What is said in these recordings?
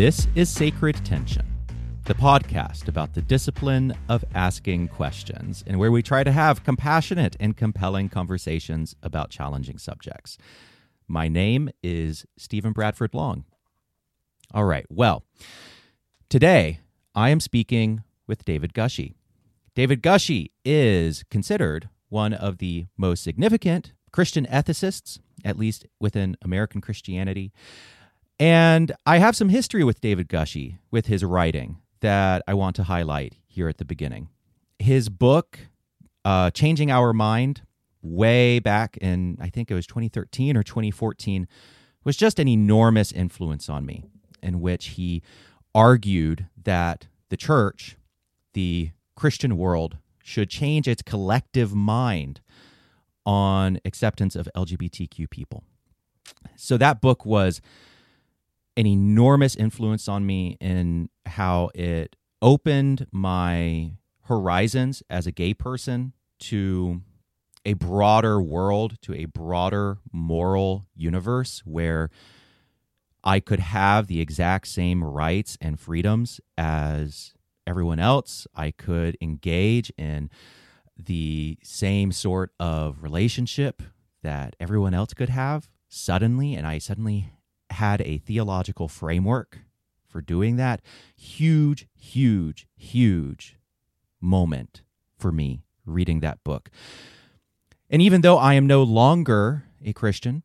This is Sacred Tension, the podcast about the discipline of asking questions, and where we try to have compassionate and compelling conversations about challenging subjects. My name is Stephen Bradford Long. All right, well, today I am speaking with David Gushee. David Gushee is considered one of the most significant Christian ethicists, at least within American Christianity. And I have some history with David Gushee, with his writing, that I want to highlight here at the beginning. His book, uh, Changing Our Mind, way back in, I think it was 2013 or 2014, was just an enormous influence on me, in which he argued that the church, the Christian world, should change its collective mind on acceptance of LGBTQ people. So that book was an enormous influence on me in how it opened my horizons as a gay person to a broader world, to a broader moral universe where I could have the exact same rights and freedoms as everyone else. I could engage in the same sort of relationship that everyone else could have suddenly. And I suddenly had a theological framework for doing that. Huge, huge, huge moment for me reading that book. And even though I am no longer a Christian,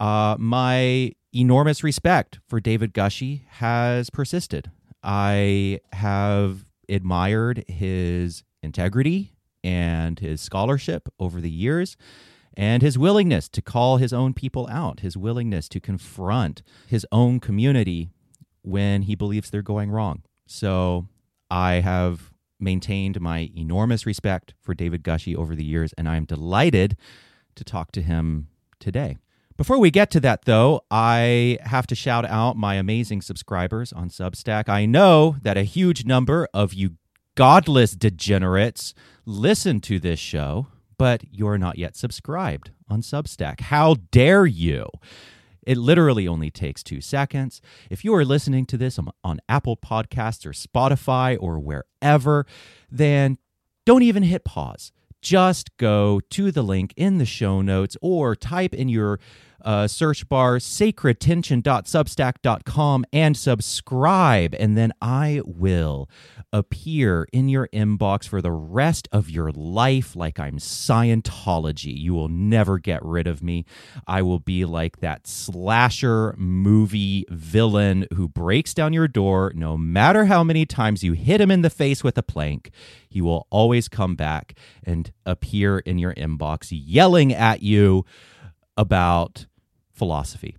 uh, my enormous respect for David Gushee has persisted. I have admired his integrity and his scholarship over the years and his willingness to call his own people out, his willingness to confront his own community when he believes they're going wrong. So I have maintained my enormous respect for David Gushee over the years, and I'm delighted to talk to him today. Before we get to that, though, I have to shout out my amazing subscribers on Substack. I know that a huge number of you godless degenerates listen to this show but you're not yet subscribed on Substack. How dare you? It literally only takes two seconds. If you are listening to this on, Apple Podcasts or Spotify or wherever, then don't even hit pause. Just go to the link in the show notes or type in your uh, search bar sacredtension.substack.com and subscribe. And then I will appear in your inbox for the rest of your life like I'm Scientology. You will never get rid of me. I will be like that slasher movie villain who breaks down your door no matter how many times you hit him in the face with a plank. He will always come back and appear in your inbox yelling at you about philosophy.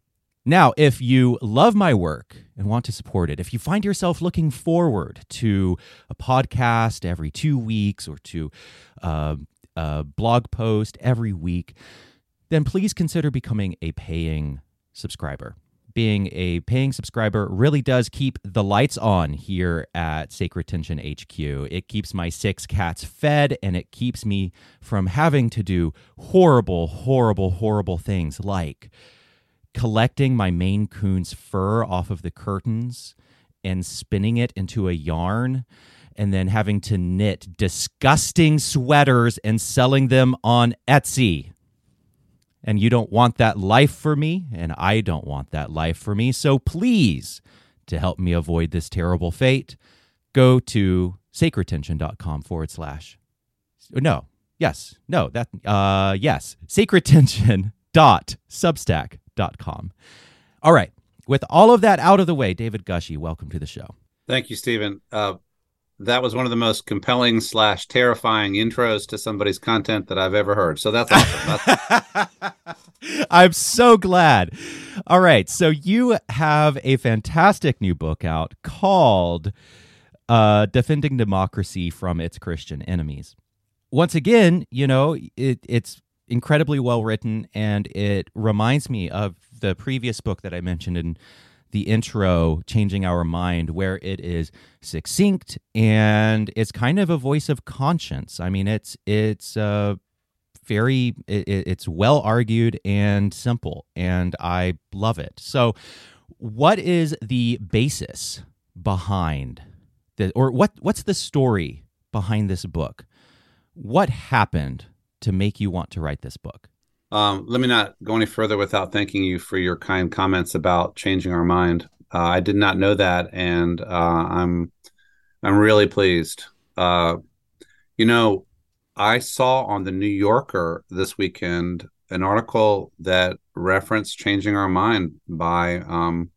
Now, if you love my work and want to support it, if you find yourself looking forward to a podcast every two weeks or to uh, a blog post every week, then please consider becoming a paying subscriber. Being a paying subscriber really does keep the lights on here at Sacred Tension HQ. It keeps my six cats fed and it keeps me from having to do horrible, horrible, horrible things like collecting my Maine Coon's fur off of the curtains and spinning it into a yarn and then having to knit disgusting sweaters and selling them on Etsy. And you don't want that life for me, and I don't want that life for me. So please, to help me avoid this terrible fate, go to sacredtension.com forward slash. No, yes, no, that, uh, yes, sacredtension com. All right. With all of that out of the way, David Gushee, welcome to the show. Thank you, Stephen. Uh, that was one of the most compelling slash terrifying intros to somebody's content that I've ever heard. So that's awesome. I'm so glad. All right. So you have a fantastic new book out called uh, Defending Democracy from Its Christian Enemies. Once again, you know, it, it's incredibly well written, and it reminds me of the previous book that I mentioned in the intro, Changing Our Mind, where it is succinct and it's kind of a voice of conscience. I mean, it's it's uh, very it, it's well argued and simple, and I love it. So what is the basis behind the, or what what's the story behind this book? What happened to make you want to write this book? Um, let me not go any further without thanking you for your kind comments about changing our mind. Uh, I did not know that, and uh, I'm I'm really pleased. Uh, you know, I saw on the New Yorker this weekend an article that referenced changing our mind by um,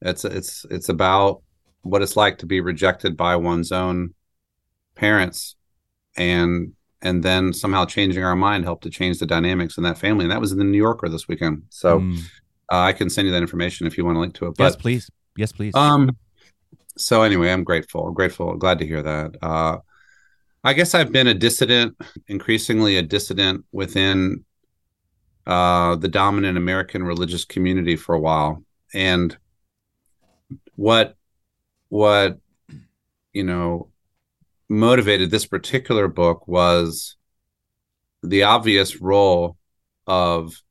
it's it's it's about what it's like to be rejected by one's own parents and and then somehow changing our mind helped to change the dynamics in that family. And that was in the new yorker this weekend. So mm. uh, i can send you that information if you want to link to it but, yes please. Yes please. Um so anyway i'm grateful grateful glad to hear that. Uh i guess i've been a dissident increasingly a dissident within uh the dominant american religious community for a while. And what what you know motivated this particular book was the obvious role of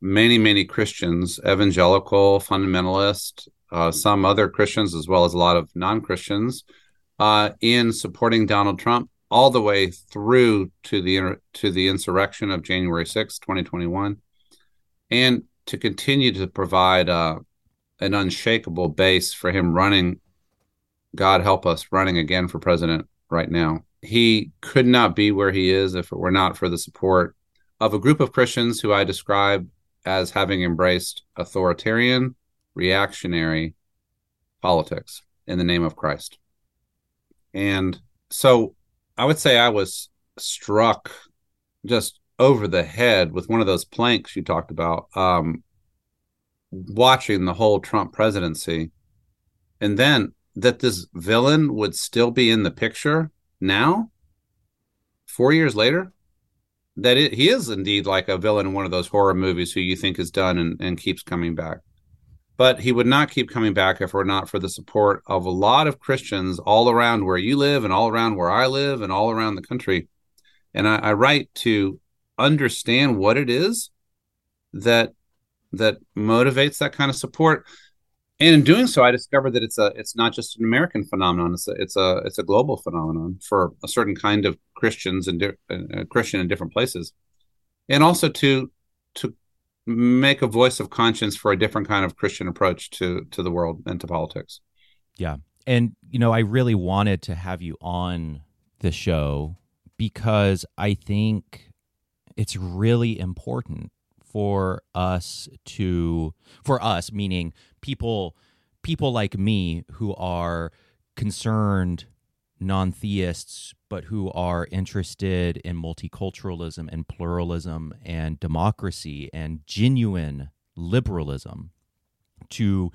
many many christians evangelical fundamentalist uh, some other christians as well as a lot of non-christians uh, in supporting donald trump all the way through to the to the insurrection of january 6 2021 and to continue to provide uh, an unshakable base for him running god help us running again for president right now. He could not be where he is if it were not for the support of a group of christians who i describe as having embraced authoritarian reactionary politics in the name of christ. And so i would say i was struck just over the head with one of those planks you talked about um, watching the whole Trump presidency, and then that this villain would still be in the picture now, four years later, that it, he is indeed like a villain in one of those horror movies who you think is done and, and keeps coming back. But he would not keep coming back if were not for the support of a lot of Christians all around where you live and all around where I live and all around the country. And I, I write to understand what it is that that motivates that kind of support and in doing so i discovered that it's a it's not just an american phenomenon it's a it's a it's a global phenomenon for a certain kind of christians and di- uh, christian in different places. And also to to make a voice of conscience for a different kind of christian approach to to the world and to politics. Yeah. And you know i really wanted to have you on the show because i think it's really important for us to for us meaning people people like me who are concerned non-theists but who are interested in multiculturalism and pluralism and democracy and genuine liberalism to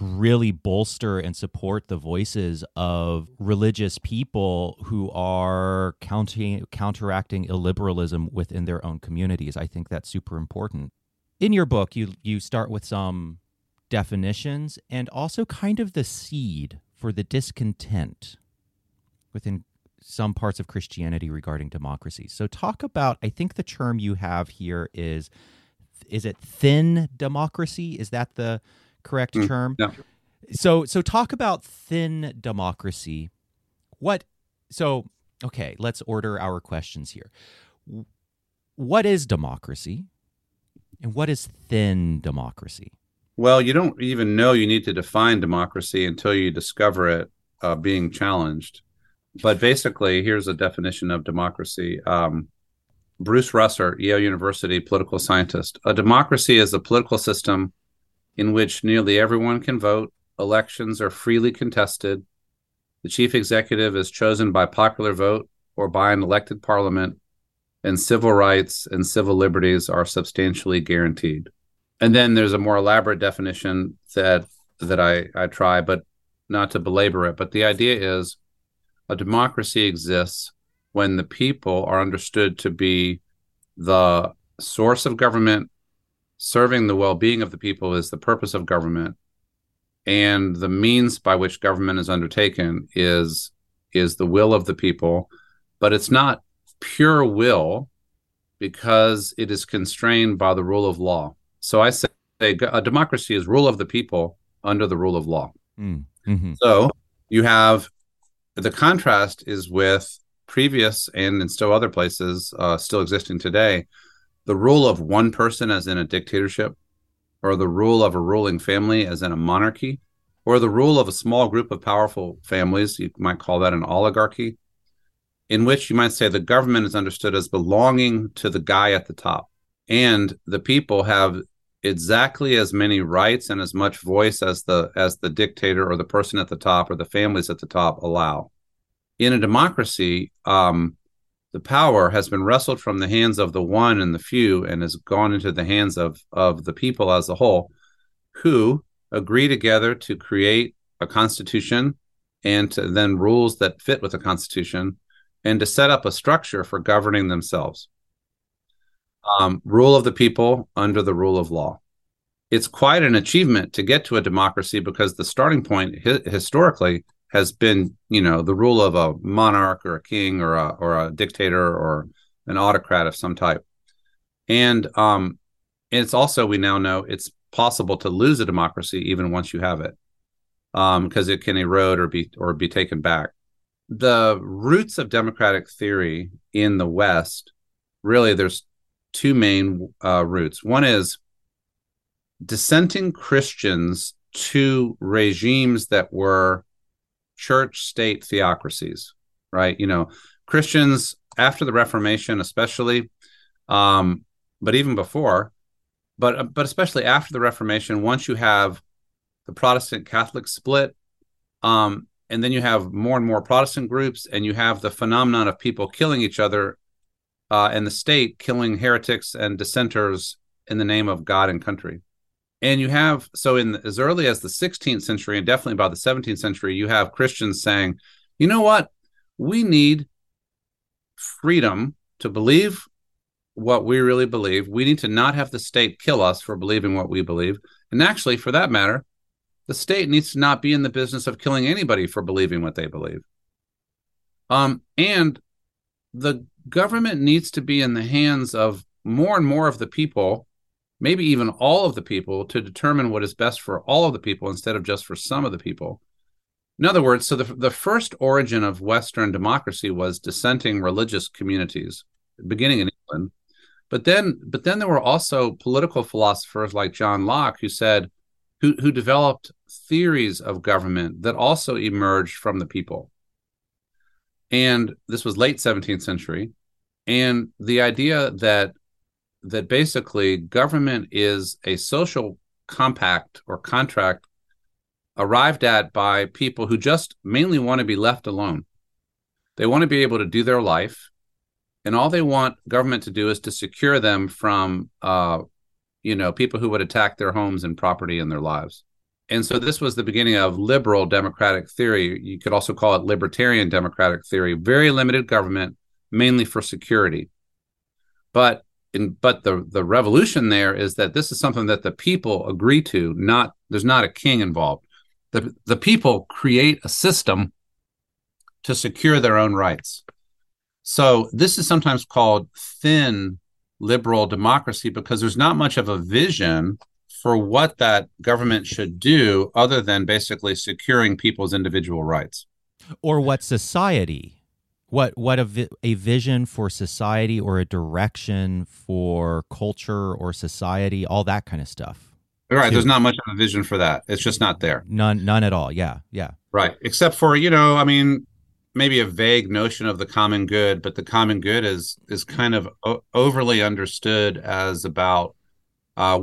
really bolster and support the voices of religious people who are counting, counteracting illiberalism within their own communities. I think that's super important. In your book, you you start with some definitions and also kind of the seed for the discontent within some parts of Christianity regarding democracy. So talk about I think the term you have here is is it thin democracy? Is that the correct mm, term. Yeah. So so talk about thin democracy. What so okay, let's order our questions here. What is democracy? And what is thin democracy? Well, you don't even know you need to define democracy until you discover it uh, being challenged. But basically, here's a definition of democracy. Um, Bruce Russett, Yale University political scientist. A democracy is a political system in which nearly everyone can vote, elections are freely contested, the chief executive is chosen by popular vote or by an elected parliament, and civil rights and civil liberties are substantially guaranteed. And then there's a more elaborate definition that that I, I try, but not to belabor it. But the idea is a democracy exists when the people are understood to be the source of government serving the well-being of the people is the purpose of government. And the means by which government is undertaken is is the will of the people but it's not pure will because it is constrained by the rule of law. So i say a democracy is rule of the people under the rule of law. Mm, hmm So you have the contrast is with previous and in still other places uh, still existing today, the rule of one person as in a dictatorship, or the rule of a ruling family as in a monarchy, or the rule of a small group of powerful families, you might call that an oligarchy, in which you might say the government is understood as belonging to the guy at the top. And the people have exactly as many rights and as much voice as the as the dictator or the person at the top or the families at the top allow. In a democracy, um, the power has been wrestled from the hands of the one and the few and has gone into the hands of of the people as a whole, who agree together to create a constitution and to then rules that fit with the constitution and to set up a structure for governing themselves um, rule of the people under the rule of law. It's quite an achievement to get to a democracy because the starting point hi- historically has been, you know, the rule of a monarch or a king or a or a dictator or an autocrat of some type. And um, it's also we now know it's possible to lose a democracy even once you have it, because um, it can erode or be or be taken back. The roots of democratic theory in the West, really, there's two main uh, roots. One is dissenting Christians to regimes that were church state theocracies, right? You know, Christians after the Reformation, especially, um, but even before, but but especially after the Reformation, once you have the Protestant Catholic split, um, and then you have more and more Protestant groups, and you have the phenomenon of people killing each other uh, and the state killing heretics and dissenters in the name of God and country. And you have so in as early as the 16th century and definitely by the 17th century, you have Christians saying, you know what, we need freedom to believe what we really believe. We need to not have the state kill us for believing what we believe. And actually, for that matter, the state needs to not be in the business of killing anybody for believing what they believe. Um, and the government needs to be in the hands of more and more of the people, maybe even all of the people, to determine what is best for all of the people instead of just for some of the people. In other words, so the, the first origin of Western democracy was dissenting religious communities, beginning in England. But then, but then there were also political philosophers like John Locke who said, who, who developed theories of government that also emerged from the people and this was late 17th century and the idea that that basically government is a social compact or contract arrived at by people who just mainly want to be left alone they want to be able to do their life and all they want government to do is to secure them from uh, you know people who would attack their homes and property and their lives and so this was the beginning of liberal democratic theory. You could also call it libertarian democratic theory. Very limited government, mainly for security. But in but the the revolution there is that this is something that the people agree to. Not there's not a king involved. The the people create a system to secure their own rights. So this is sometimes called thin liberal democracy because there's not much of a vision for what that government should do other than basically securing people's individual rights or what society what what a, vi- a vision for society or a direction for culture or society all that kind of stuff. Right too. there's not much of a vision for that. It's just not there. None none at all. Yeah yeah. Right except for you know i mean maybe a vague notion of the common good but the common good is is kind of o- overly understood as about uh,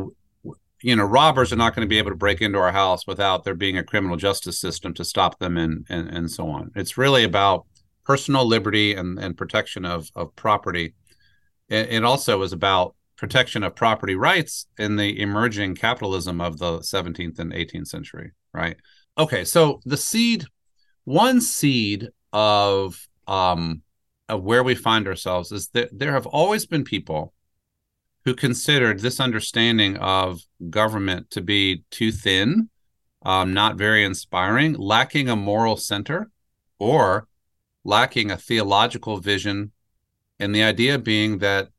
you know robbers are not going to be able to break into our house without there being a criminal justice system to stop them and and, and so on. It's really about personal liberty and, and protection of, of property. It, also is about protection of property rights in the emerging capitalism of the 17th and 18th century right? Okay so the seed one seed of um of where we find ourselves is that there have always been people who considered this understanding of government to be too thin, um, not very inspiring, lacking a moral center, or lacking a theological vision. And the idea being that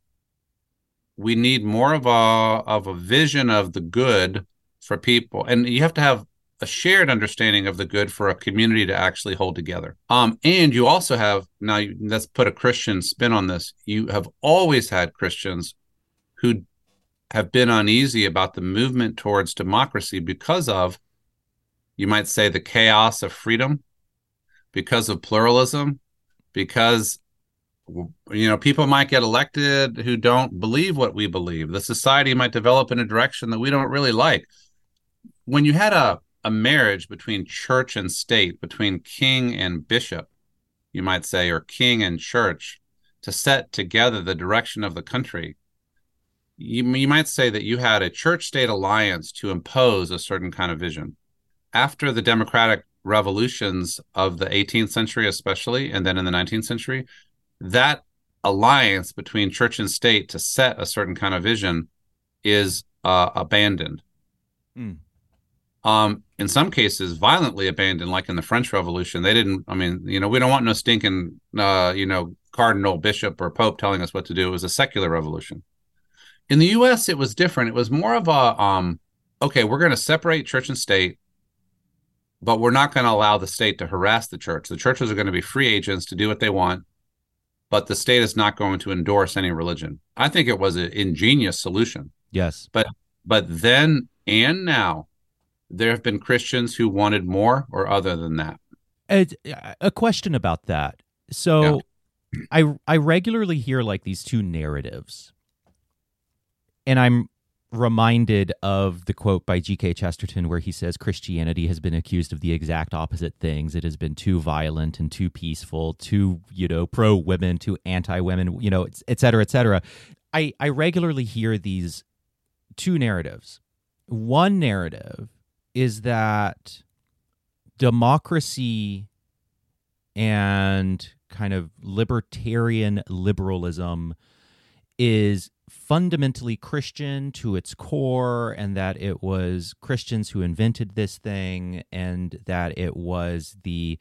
we need more of a of a vision of the good for people. And you have to have a shared understanding of the good for a community to actually hold together. Um and you also have now let's put a christian spin on this. You have always had christians who have been uneasy about the movement towards democracy because of you might say the chaos of freedom because of pluralism because you know people might get elected who don't believe what we believe. The society might develop in a direction that we don't really like. When you had a, a marriage between church and state between king and bishop you might say or king and church to set together the direction of the country you, you might say that you had a church state alliance to impose a certain kind of vision. After the democratic revolutions of the 18th century especially and then in the 19th century that alliance between church and state to set a certain kind of vision is uh, abandoned. Mm. Um, in some cases, violently abandoned, like in the French Revolution. They didn't. I mean, you know, we don't want no stinking, uh, you know, cardinal, bishop, or pope telling us what to do. It was a secular revolution. In the U.S., it was different. It was more of a, um, okay, we're going to separate church and state, but we're not going to allow the state to harass the church. The churches are going to be free agents to do what they want but the state is not going to endorse any religion. I think it was an ingenious solution. Yes. But but then and now there have been Christians who wanted more or other than that. a question about that. So yeah. I I regularly hear like these two narratives. And I'm reminded of the quote by G.K. Chesterton where he says Christianity has been accused of the exact opposite things. It has been too violent and too peaceful, too, you know, pro women, too anti women, you know, et cetera, et cetera. I, I regularly hear these two narratives. One narrative is that democracy and kind of libertarian liberalism is fundamentally Christian to its core, and that it was Christians who invented this thing, and that it was the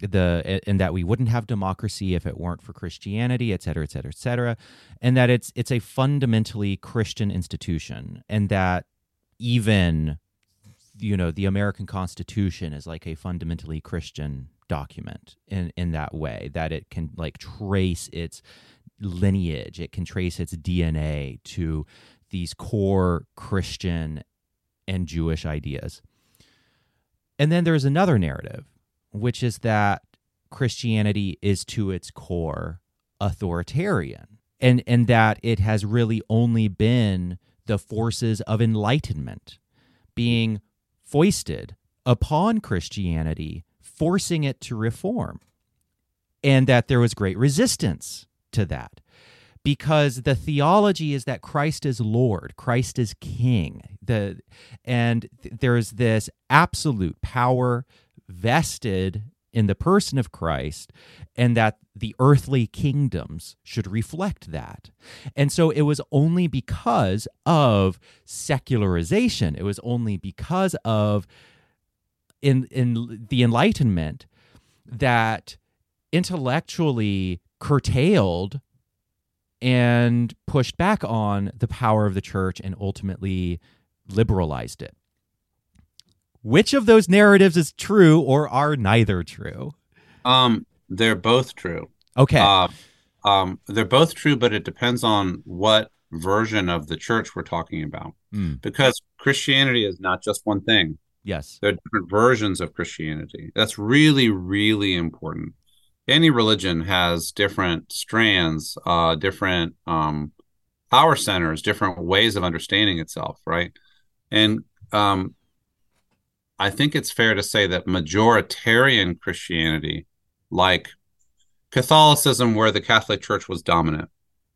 the and that we wouldn't have democracy if it weren't for Christianity, et cetera, et cetera, et cetera, and that it's it's a fundamentally Christian institution, and that even you know the American Constitution is like a fundamentally Christian document in in that way that it can like trace its lineage, it can trace its DNA to these core Christian and Jewish ideas. And then there's another narrative, which is that Christianity is to its core authoritarian and, and that it has really only been the forces of enlightenment being foisted upon Christianity, forcing it to reform, and that there was great resistance to that because the theology is that Christ is Lord, Christ is King. The and there's this absolute power vested in the person of Christ and that the earthly kingdoms should reflect that. And so it was only because of secularization, it was only because of in in the enlightenment that intellectually curtailed and pushed back on the power of the church and ultimately liberalized it. Which of those narratives is true or are neither true? Um, they're both true. Okay. Uh, um, they're both true, but it depends on what version of the church we're talking about. Mm. Because Christianity is not just one thing. Yes. There are different versions of Christianity. That's really, really important any religion has different strands, uh, different um, power centers, different ways of understanding itself, right? And um, I think it's fair to say that majoritarian Christianity, like Catholicism, where the Catholic Church was dominant,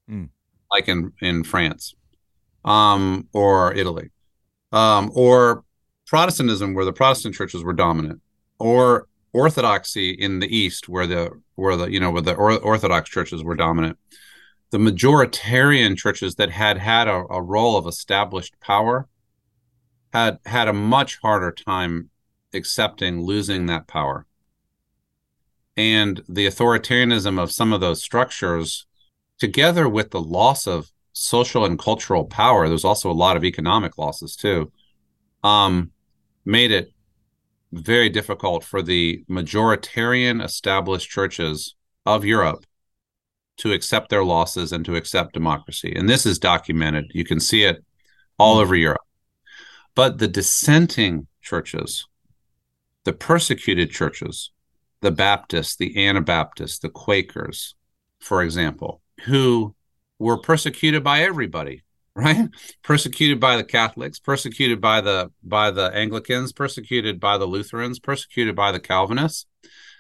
mm. like in in France, um, or Italy, um, or Protestantism, where the Protestant churches were dominant, or orthodoxy in the east where the where the you know where the orthodox churches were dominant the majoritarian churches that had had a, a role of established power had had a much harder time accepting losing that power. And the authoritarianism of some of those structures together with the loss of social and cultural power, there's also a lot of economic losses too, um, made it very difficult for the majoritarian established churches of Europe to accept their losses and to accept democracy. And this is documented. You can see it all mm-hmm. over Europe. But the dissenting churches, the persecuted churches, the Baptists, the Anabaptists, the Quakers, for example, who were persecuted by everybody, right? Persecuted by the Catholics, persecuted by the by the Anglicans, persecuted by the Lutherans, persecuted by the Calvinists.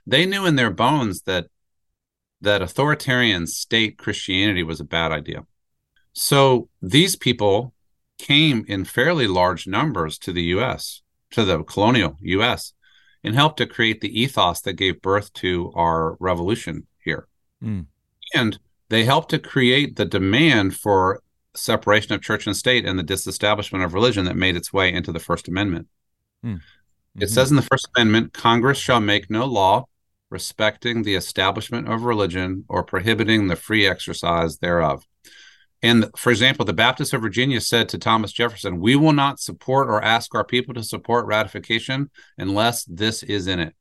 They knew in their bones that that authoritarian state Christianity was a bad idea. So these people came in fairly large numbers to the US, to the colonial US, and helped to create the ethos that gave birth to our revolution here. Mm. And they helped to create the demand for separation of church and state and the disestablishment of religion that made its way into the First Amendment. Mm. Mm-hmm. It says in the First Amendment Congress shall make no law respecting the establishment of religion or prohibiting the free exercise thereof. And for example, the Baptists of Virginia said to Thomas Jefferson, We will not support or ask our people to support ratification unless this is in it.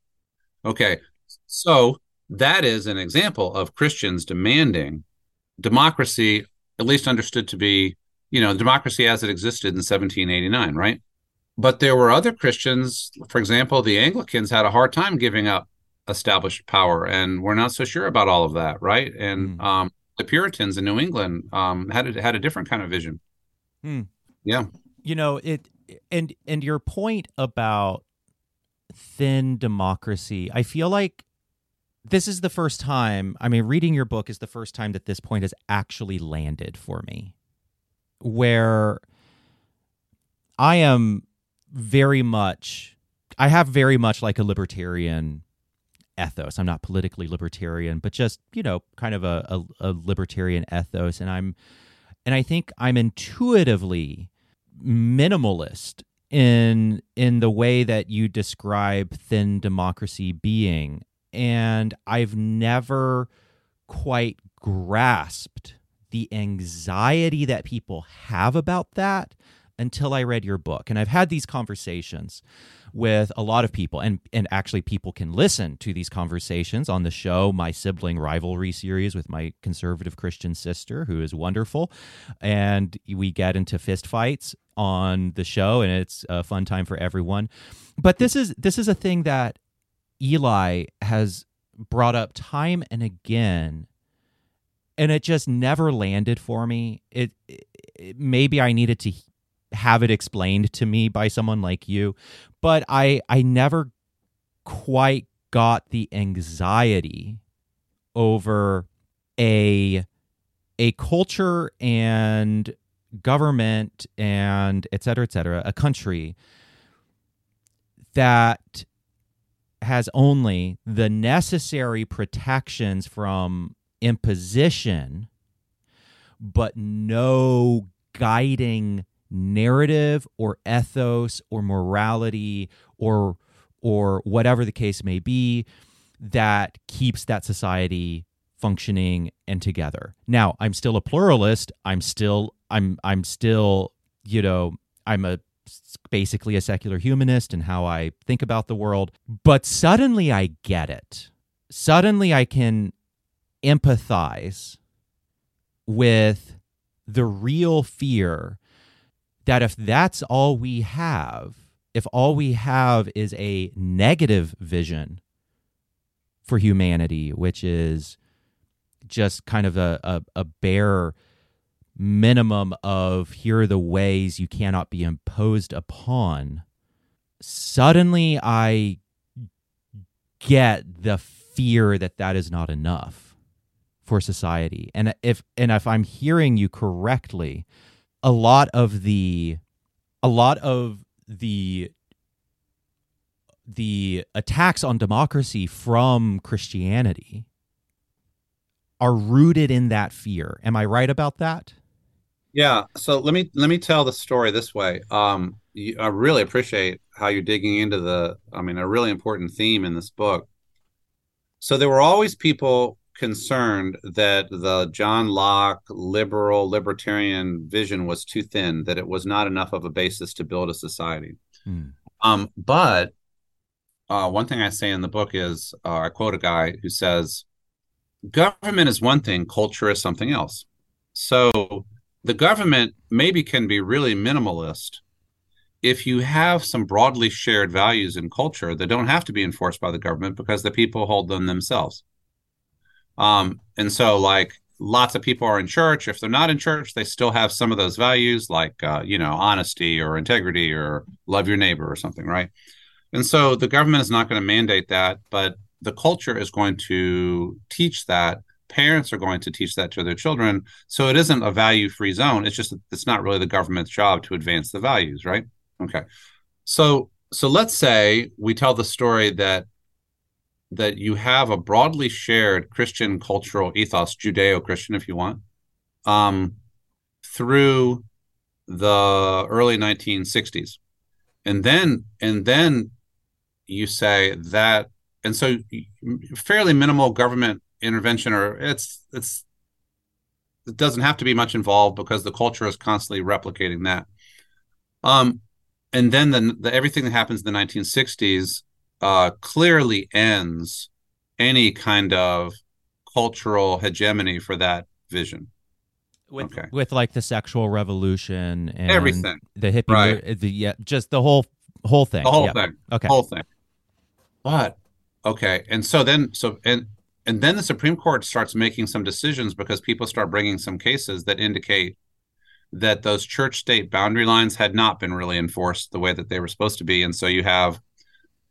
Okay, so that is an example of Christians demanding democracy, at least understood to be, you know, democracy as it existed in 1789, right? But there were other Christians, for example, the Anglicans had a hard time giving up established power, and we're not so sure about all of that, right? And mm. um, the Puritans in New England um, had a, had a different kind of vision. Hmm. Yeah, you know it, and and your point about thin democracy, I feel like this is the first time. I mean, reading your book is the first time that this point has actually landed for me, where I am very much. I have very much like a libertarian ethos. I'm not politically libertarian, but just you know, kind of a, a, a libertarian ethos, and I'm, and I think I'm intuitively minimalist in in the way that you describe thin democracy being and i've never quite grasped the anxiety that people have about that until i read your book. And i've had these conversations with a lot of people and and actually people can listen to these conversations on the show my sibling rivalry series with my conservative christian sister who is wonderful. And we get into fist fights on the show and it's a fun time for everyone. But this is this is a thing that Eli has brought up time and again and it just never landed for me. It, it maybe i needed to have it explained to me by someone like you but i i never quite got the anxiety over a a culture and government and et cetera et cetera a country that has only the necessary protections from imposition but no guiding narrative or ethos or morality or or whatever the case may be that keeps that society functioning and together. Now, I'm still a pluralist. I'm still I'm I'm still, you know, I'm a basically a secular humanist and how I think about the world, but suddenly I get it. Suddenly I can empathize with the real fear that if that's all we have, if all we have is a negative vision for humanity, which is just kind of a, a, a bare minimum of here are the ways you cannot be imposed upon, suddenly I get the fear that that is not enough for society. And if and if I'm hearing you correctly, a lot of the a lot of the the attacks on democracy from Christianity are rooted in that fear. Am I right about that? Yeah. So let me let me tell the story this way. Um, you, I really appreciate how you're digging into the. I mean, a really important theme in this book. So there were always people concerned that the John Locke liberal libertarian vision was too thin, that it was not enough of a basis to build a society. Mm. Um, but uh, one thing I say in the book is uh, I quote a guy who says, government is one thing, culture is something else. So the government maybe can be really minimalist if you have some broadly shared values in culture that don't have to be enforced by the government because the people hold them themselves. Um, and so, like, lots of people are in church. If they're not in church, they still have some of those values, like, uh, you know, honesty or integrity or love your neighbor or something, right? And so the government is not going to mandate that, but the culture is going to teach that parents are going to teach that to their children. So it isn't a value free zone. It's just it's not really the government's job to advance the values right? Okay. So so let's say we tell the story that that you have a broadly shared christian cultural ethos judeo-christian if you want um, through the early 1960s and then and then you say that and so fairly minimal government intervention or it's it's it doesn't have to be much involved because the culture is constantly replicating that. Um and then the, the everything that happens in the 1960s uh clearly ends any kind of cultural hegemony for that vision. With, okay. with like the sexual revolution and everything. the hippie right. the yeah just the whole whole thing. The whole yep. thing. Okay. Whole thing. But okay. And so then so and and then the Supreme Court starts making some decisions because people start bringing some cases that indicate that those church state boundary lines had not been really enforced the way that they were supposed to be. And so you have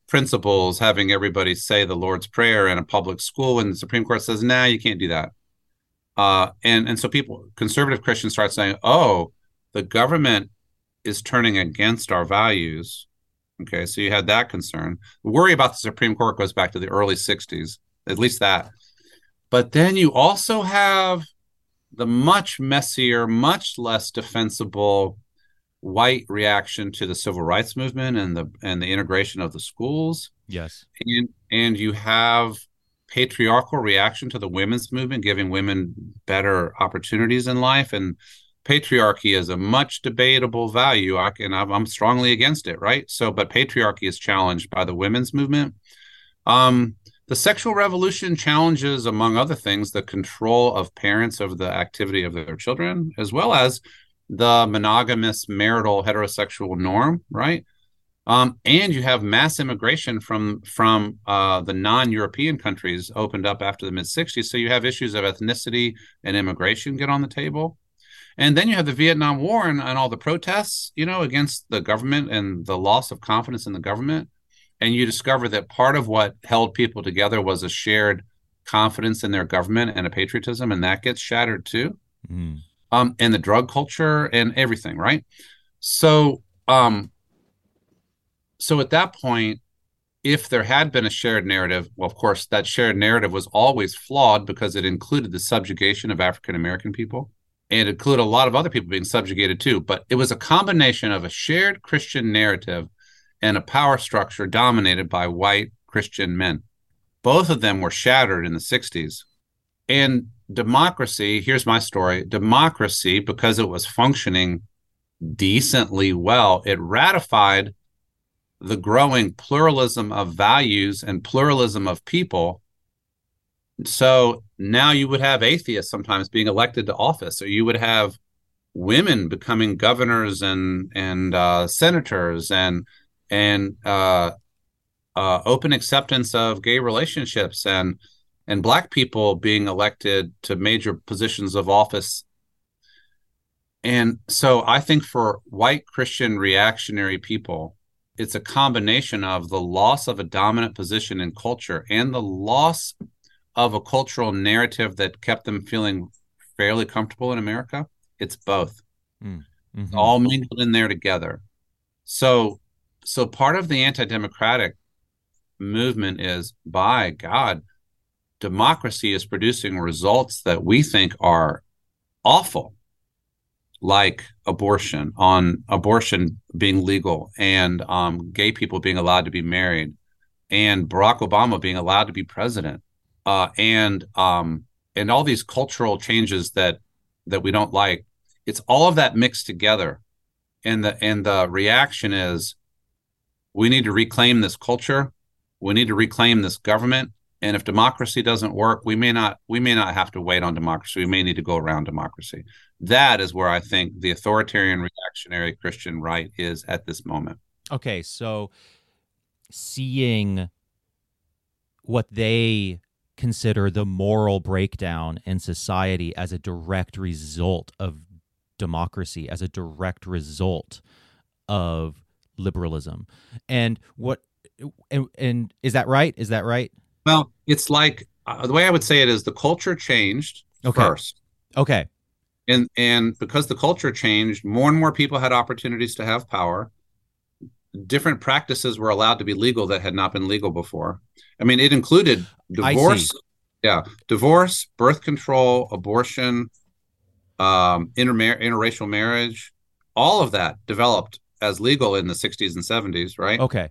principals having everybody say the Lord's Prayer in a public school, and the Supreme Court says, nah, you can't do that. Uh, and, and so people, conservative Christians start saying, oh, the government is turning against our values. Okay, so you had that concern. The worry about the Supreme Court goes back to the early 60s at least that. But then you also have the much messier, much less defensible white reaction to the civil rights movement and the and the integration of the schools. Yes. And and you have patriarchal reaction to the women's movement, giving women better opportunities in life. And patriarchy is a much debatable value. I can I'm strongly against it, right? So, but patriarchy is challenged by the women's movement. Um, the sexual revolution challenges, among other things, the control of parents over the activity of their children, as well as the monogamous marital heterosexual norm, right? Um, and you have mass immigration from from uh, the non-European countries opened up after the mid '60s. So you have issues of ethnicity and immigration get on the table, and then you have the Vietnam War and, and all the protests, you know, against the government and the loss of confidence in the government and you discover that part of what held people together was a shared confidence in their government and a patriotism, and that gets shattered too. Mm. Um, and the drug culture and everything, right? So, um, so at that point, if there had been a shared narrative, well, of course, that shared narrative was always flawed because it included the subjugation of African American people and it included a lot of other people being subjugated too. But it was a combination of a shared Christian narrative and a power structure dominated by white Christian men. Both of them were shattered in the 60s. And democracy, here's my story democracy, because it was functioning decently well, it ratified the growing pluralism of values and pluralism of people. So now you would have atheists sometimes being elected to office, or you would have women becoming governors and and uh, senators and and uh, uh, open acceptance of gay relationships and and black people being elected to major positions of office. And so I think for white Christian reactionary people, it's a combination of the loss of a dominant position in culture and the loss of a cultural narrative that kept them feeling fairly comfortable in America. It's both. Mm, mm-hmm. all mingled in there together. So so part of the anti-democratic movement is by god democracy is producing results that we think are awful like abortion on abortion being legal and um, gay people being allowed to be married and barack obama being allowed to be president uh, and um, and all these cultural changes that that we don't like. It's all of that mixed together, and the and the reaction is, we need to reclaim this culture, we need to reclaim this government, and if democracy doesn't work, we may not we may not have to wait on democracy. We may need to go around democracy. That is where I think the authoritarian reactionary Christian right is at this moment. Okay, so seeing what they consider the moral breakdown in society as a direct result of democracy, as a direct result of liberalism. And what and, and is that right? Is that right? Well, it's like uh, the way I would say it is the culture changed Okay. first. Okay. and and because the culture changed more and more people had opportunities to have power different practices were allowed to be legal that had not been legal before i mean it included divorce yeah divorce birth control abortion um intermar- interracial marriage all of that developed as legal in the 60s and 70s right Okay.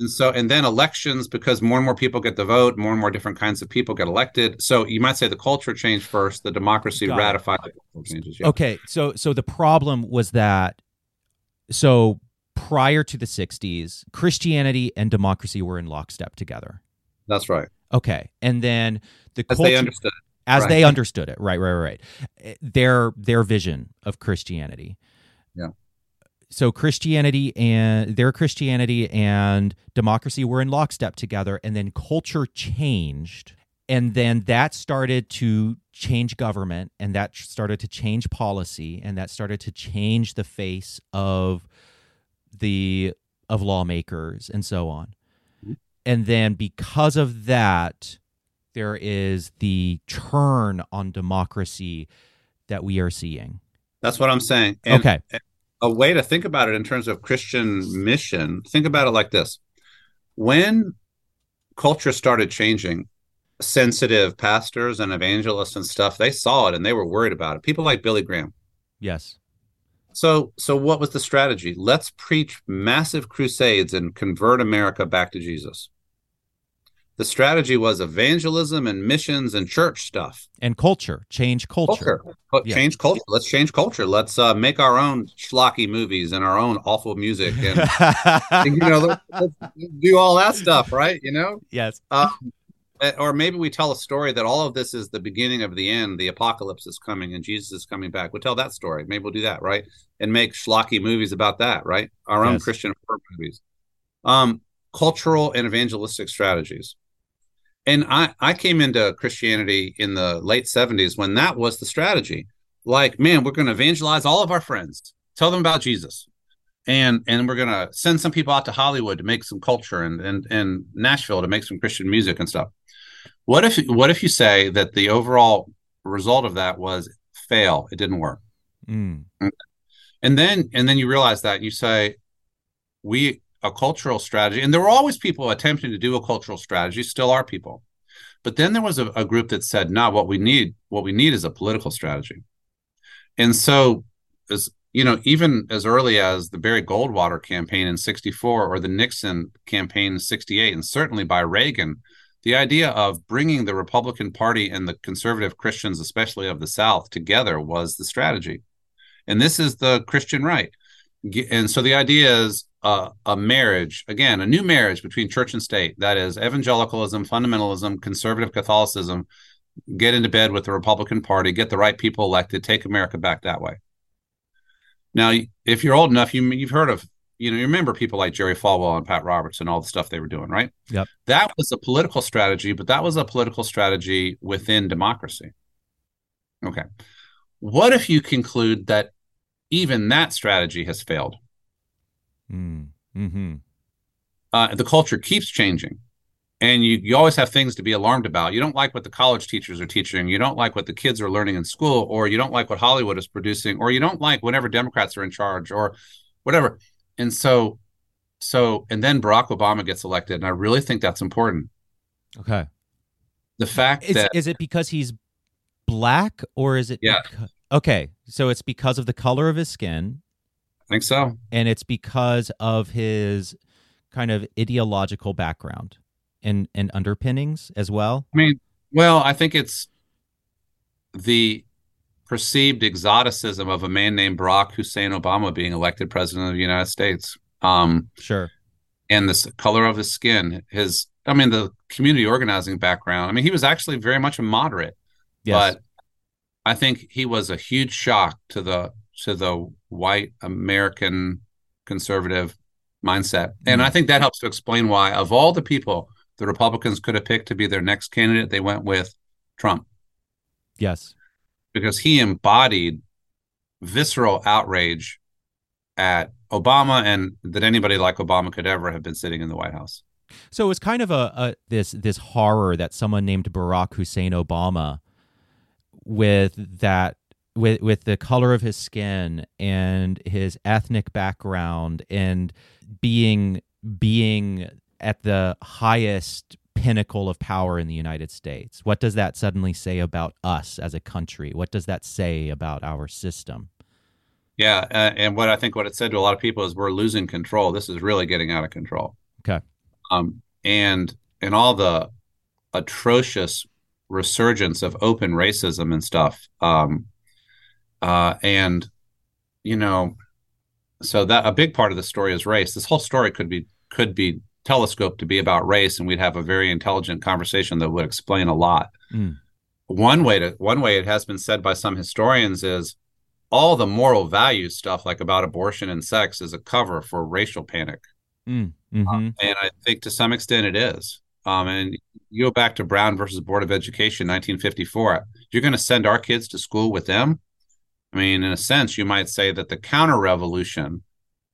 and so and then elections because more and more people get the vote more and more different kinds of people get elected so you might say the culture changed first the democracy Got ratified the changes yeah. Okay. So so the problem was that so prior to the 60s, Christianity and democracy were in lockstep together. that's right Okay. And then the as culture they understood it. as Right. they understood it. Right, right, right. Their their vision of Christianity. Yeah. So Christianity and their Christianity and democracy were in lockstep together, and then culture changed, and then that started to change government, and that started to change policy, and that started to change the face of the of lawmakers and so on. Mhm. And then because of that, there is the turn on democracy that we are seeing. That's what I'm saying. And okay. A way to think about it in terms of Christian mission, think about it like this. When culture started changing, sensitive pastors and evangelists and stuff, they saw it and they were worried about it. People like Billy Graham. Yes. So so what was the strategy? Let's preach massive crusades and convert America back to Jesus. The strategy was evangelism and missions and church stuff. And culture, change culture. culture. Co- Yeah. Change culture. Let's change culture. Let's uh, make our own schlocky movies and our own awful music and, and, you know let's, let's do all that stuff, right? You know, yes. uh, or maybe we tell a story that all of this is the beginning of the end. The apocalypse is coming and Jesus is coming back. We'll tell that story. Maybe we'll do that, right? And make schlocky movies about that, right? Our own Christian horror movies. Um, cultural and evangelistic strategies. And I, I came into Christianity in the late 70s when that was the strategy. Like, man, we're going to evangelize all of our friends, tell them about Jesus. And and we're going to send some people out to Hollywood to make some culture and, and and Nashville to make some Christian music and stuff. What if what if you say that the overall result of that was fail? It didn't work. Mm. And then and then you realize that you say we a cultural strategy and there were always people attempting to do a cultural strategy still are people. But then there was a, a group that said no what we need what we need is a political strategy. And so as you know even as early as the barry goldwater campaign in 64 or the nixon campaign in 68 and certainly by reagan the idea of bringing the republican party and the conservative christians especially of the south together was the strategy. And this is the christian right. And so the idea is uh, a marriage again a new marriage between church and state. That is evangelicalism fundamentalism conservative catholicism. Get into bed with the republican party get the right people elected take america back that way. Now if you're old enough you, you've heard of you know you remember people like jerry falwell and pat robertson and all the stuff they were doing right? Yep. that was a political strategy but that was a political strategy within democracy. Okay. What if you conclude that even that strategy has failed Mm. Mm-hmm. uh, the culture keeps changing and you, you always have things to be alarmed about you don't like what the college teachers are teaching you don't like what the kids are learning in school or you don't like what hollywood is producing or you don't like whenever democrats are in charge or whatever and so so and then barack obama gets elected and i really think that's important Okay. the fact Is, that is it because he's black or is it? Yeah. okay. So it's because of the color of his skin i think so and it's because of his kind of ideological background and, and underpinnings as well. i mean Well, I think it's the perceived exoticism of a man named Barack Hussein Obama being elected president of the United States. Um, sure. And the color of his skin, his, I mean, the community organizing background. I mean, he was actually very much a moderate, yes. but I think he was a huge shock to the to the white American conservative mindset. And I mm. think that helps to explain why, of all the people the Republicans could have picked to be their next candidate, they went with Trump. Yes. Because he embodied visceral outrage at Obama and that anybody like Obama could ever have been sitting in the White House. So it was kind of a, a this this horror that someone named Barack Hussein Obama with that with with the color of his skin and his ethnic background and being being at the highest pinnacle of power in the United States. What does that suddenly say about us as a country? What does that say about our system? Yeah, uh, and what I think what it said to a lot of people is we're losing control. This is really getting out of control. Okay. Um, and and all the atrocious resurgence of open racism and stuff. Um, uh, and you know, so that a big part of the story is race. This whole story could be could be telescoped to be about race, and we'd have a very intelligent conversation that would explain a lot. Mm. One way to one way it has been said by some historians is all the moral value stuff, like about abortion and sex, is a cover for racial panic. Mm. Mm-hmm. Um, and I think to some extent it is. Um, and you go back to Brown versus Board of Education, 1954. You're going to send our kids to school with them. I mean, in a sense, you might say that the counter revolution,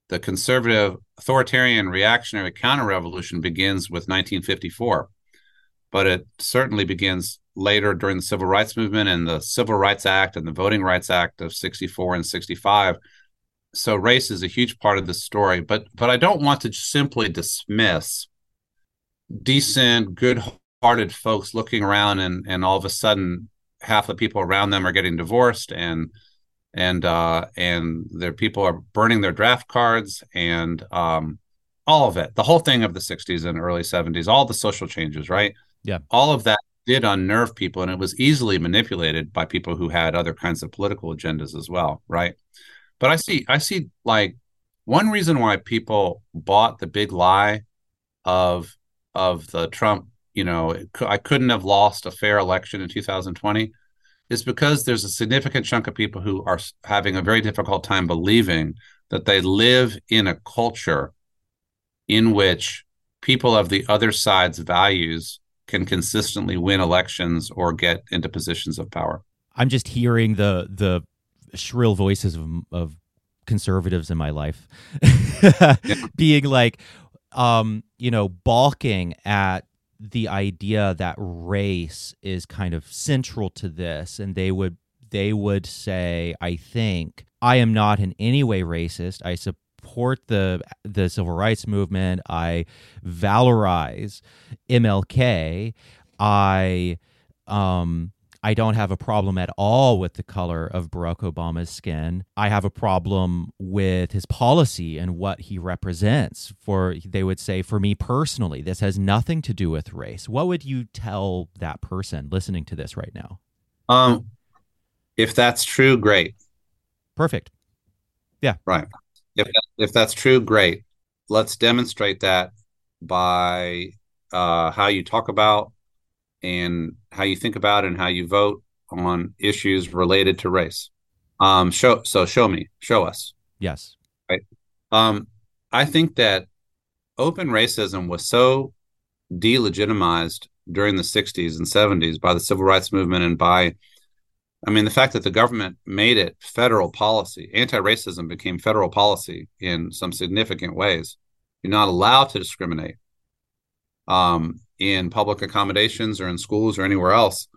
the conservative, authoritarian, reactionary counter revolution begins with 1954, but it certainly begins later during the Civil Rights Movement and the Civil Rights Act and the Voting Rights Act of 64 and 65. So race is a huge part of the story, but but I don't want to simply dismiss decent, good-hearted folks looking around and and all of a sudden half the people around them are getting divorced and and uh, and their people are burning their draft cards and um, all of it, the whole thing of the '60s and early '70s, all the social changes, right? Yeah, all of that did unnerve people, and it was easily manipulated by people who had other kinds of political agendas as well, right? But I see, I see, like one reason why people bought the big lie of of the Trump, you know, I couldn't have lost a fair election in 2020 is because there's a significant chunk of people who are having a very difficult time believing that they live in a culture in which people of the other side's values can consistently win elections or get into positions of power. I'm just hearing the the shrill voices of, of conservatives in my life being like um you know balking at the idea that race is kind of central to this and they would they would say i think i am not in any way racist. I support the the civil rights movement. I valorize mlk i um I don't have a problem at all with the color of Barack Obama's skin. I have a problem with his policy and what he represents. For they would say, for me personally, this has nothing to do with race. What would you tell that person listening to this right now? Um, if that's true, great. Perfect. Yeah. Right. If if that's true, great. Let's demonstrate that by uh, how you talk about and how you think about and how you vote on issues related to race. Um, show so show me, show us. Yes. Right. Um, I think that open racism was so delegitimized during the 60s and 70s by the civil rights movement and by I mean the fact that the government made it federal policy, anti-racism became federal policy in some significant ways. You're not allowed to discriminate. Um, in public accommodations or in schools or anywhere else.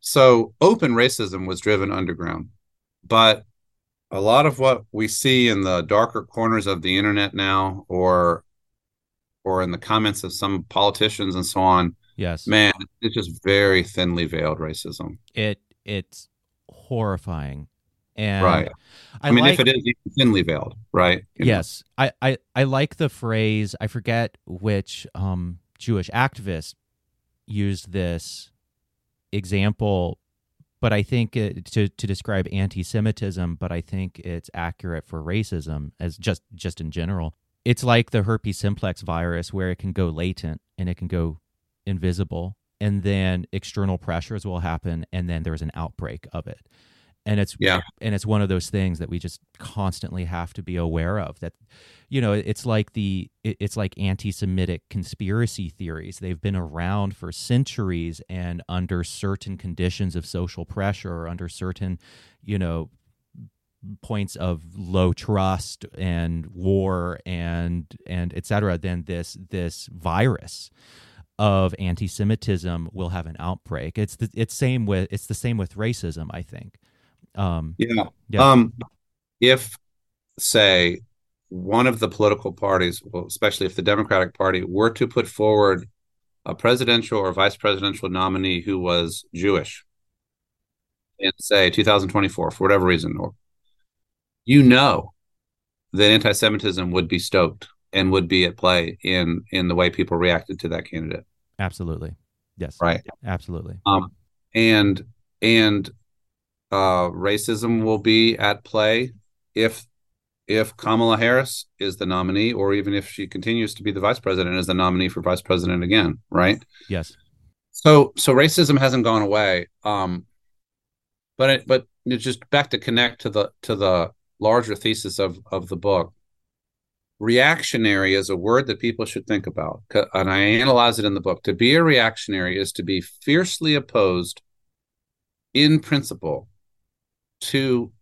So open racism was driven underground. But a lot of what we see in the darker corners of the internet now or or in the comments of some politicians and so on. Yes. Man, it's just very thinly veiled racism. It it's horrifying. And right. I, I mean, like, if it is thinly veiled, right? You yes. I, I, I like the phrase, I forget which um Jewish activist used this example, but I think it, to to describe anti-Semitism, but I think it's accurate for racism as just just in general. It's like the herpes simplex virus, where it can go latent and it can go invisible, and then external pressures will happen, and then there's an outbreak of it and it's yeah and it's one of those things that we just constantly have to be aware of that you know it's like the it's like anti-semitic conspiracy theories they've been around for centuries and under certain conditions of social pressure or under certain you know points of low trust and war and and etc then this this virus of anti-Semitism will have an outbreak. It's the it's same with it's the same with racism. I think um, yeah. yeah. Um, if, say, one of the political parties, well, especially if the Democratic Party, were to put forward a presidential or vice presidential nominee who was Jewish in, say, 2024, for whatever reason, or you know that anti-Semitism would be stoked and would be at play in in the way people reacted to that candidate. Absolutely. Yes. Right. Absolutely. Um, and and uh, racism will be at play if if Kamala Harris is the nominee, or even if she continues to be the vice president as the nominee for vice president again, right? Yes. So so racism hasn't gone away. Um, but it, but it's just back to connect to the to the larger thesis of of the book. Reactionary is a word that people should think about, and I analyze it in the book. To be a reactionary is to be fiercely opposed in principle to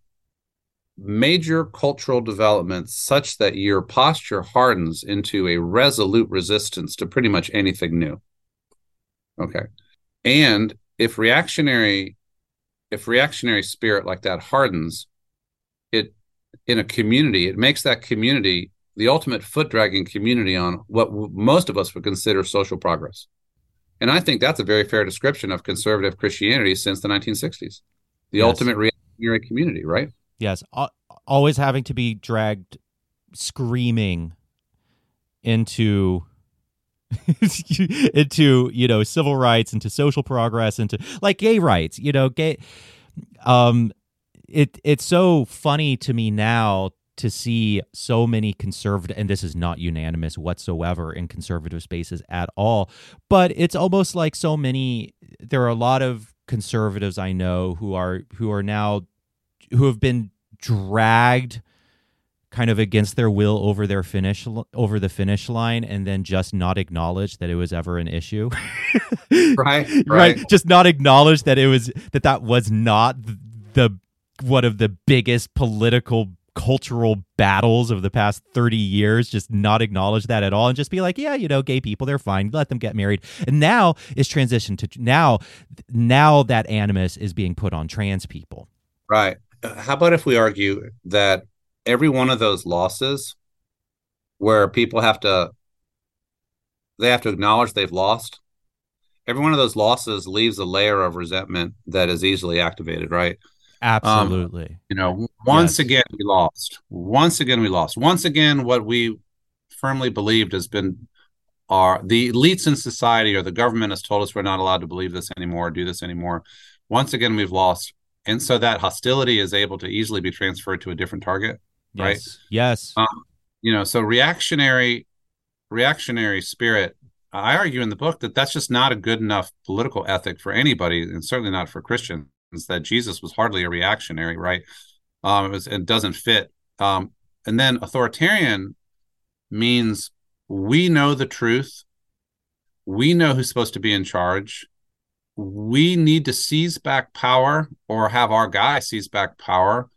major cultural developments such that your posture hardens into a resolute resistance to pretty much anything new. Okay. And if reactionary if reactionary spirit like that hardens, it in a community, it makes that community the ultimate foot dragging community on what most of us would consider social progress. And I think that's a very fair description of conservative Christianity since the 1960s. The yes. ultimate your community, right? Yes, always having to be dragged screaming into into you know civil rights into social progress into like gay rights you know gay um it it's so funny to me now to see so many conservative and this is not unanimous whatsoever in conservative spaces at all but it's almost like so many there are a lot of conservatives i know who are who are now who have been dragged kind of against their will over their finish over the finish line and then just not acknowledge that it was ever an issue. Right, right. right. Just not acknowledge that it was that that was not the one of the biggest political cultural battles of the past 30 years just not acknowledge that at all and just be like yeah you know gay people they're fine let them get married. And now it's transitioned to now now that animus is being put on trans people. Right. How about if we argue that every one of those losses where people have to they have to acknowledge they've lost every one of those losses leaves a layer of resentment that is easily activated right absolutely. Um, you know once yes. again we lost. Once again we lost. Once again what we firmly believed has been our the elites in society or the government has told us we're not allowed to believe this anymore do this anymore. Once again we've lost. And so that hostility is able to easily be transferred to a different target yes. right? Yes. Um, you know so reactionary reactionary spirit i argue in the book that that's just not a good enough political ethic for anybody and certainly not for christians that jesus was hardly a reactionary right? Um it was it doesn't fit. Um and then authoritarian means we know the truth. We know who's supposed to be in charge. We need to seize back power or have our guy seize back power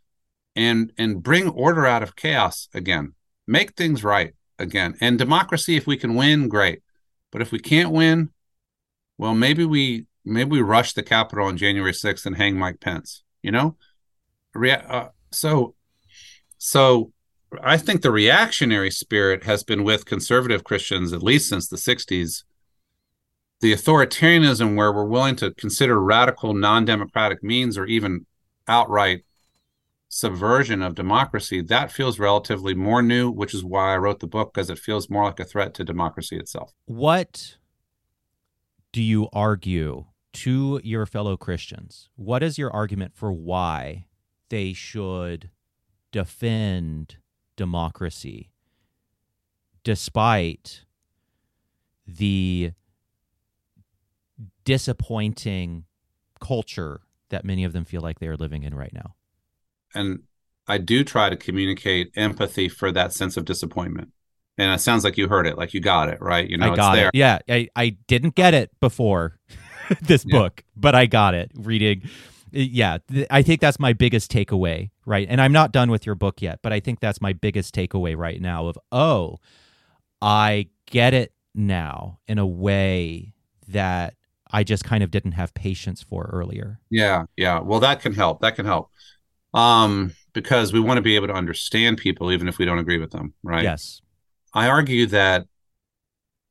and and bring order out of chaos again. Make things right again. And democracy if we can win great. But if we can't win well maybe we maybe we rush the capitol on january 6th and hang mike pence you know? Rea- uh, so so i think the reactionary spirit has been with conservative christians at least since the 60s the authoritarianism where we're willing to consider radical non-democratic means or even outright subversion of democracy that feels relatively more new which is why i wrote the book because it feels more like a threat to democracy itself. What do you argue to your fellow Christians, what is your argument for why they should defend democracy despite the disappointing culture that many of them feel like they are living in right now. And I do try to communicate empathy for that sense of disappointment. And it sounds like you heard it, like you got it, right? You know, I got it. Yeah, I, I didn't get it before this yeah. book, but I got it reading. Yeah, th- I think that's my biggest takeaway, right? And I'm not done with your book yet, but I think that's my biggest takeaway right now of, oh, I get it now in a way that I just kind of didn't have patience for earlier. Yeah, yeah. Well, that can help. That can help. Um, because we want to be able to understand people even if we don't agree with them, right? Yes. I argue that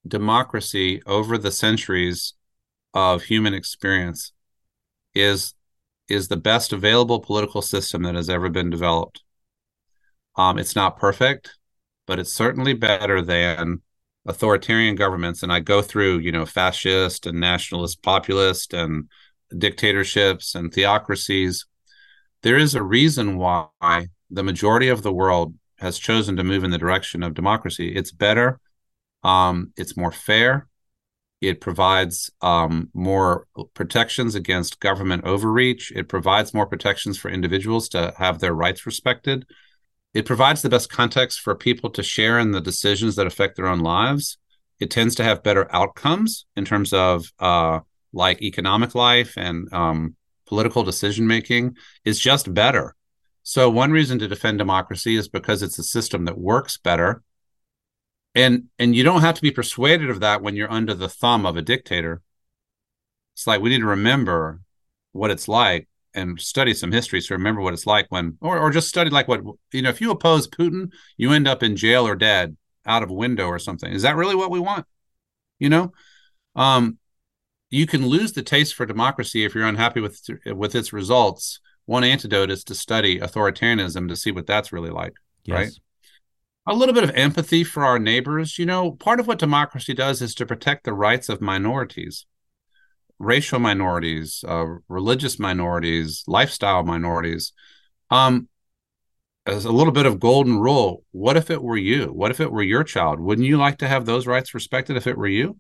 democracy over the centuries of human experience is is the best available political system that has ever been developed. Um, it's not perfect, but it's certainly better than authoritarian governments. And i go through you know fascist and nationalist populist and dictatorships and theocracies. There is a reason why the majority of the world has chosen to move in the direction of democracy. It's better um, it's more fair it provides um, more protections against government overreach it provides more protections for individuals to have their rights respected it provides the best context for people to share in the decisions that affect their own lives. It tends to have better outcomes in terms of uh, like economic life and um, political decision making is just better. So one reason to defend democracy is because it's a system that works better. And and you don't have to be persuaded of that when you're under the thumb of a dictator. It's like we need to remember what it's like and study some history to remember what it's like when or, or just study like what you know if you oppose putin you end up in jail or dead out of a window or something. Is that really what we want? You know? Um you can lose the taste for democracy if you're unhappy with with its results. One antidote is to study authoritarianism to see what that's really like yes. right a little bit of empathy for our neighbors you know part of what democracy does is to protect the rights of minorities racial minorities, uh, religious minorities, lifestyle minorities. Um, as a little bit of golden rule, what if it were you? What if it were your child? Wouldn't you like to have those rights respected if it were you?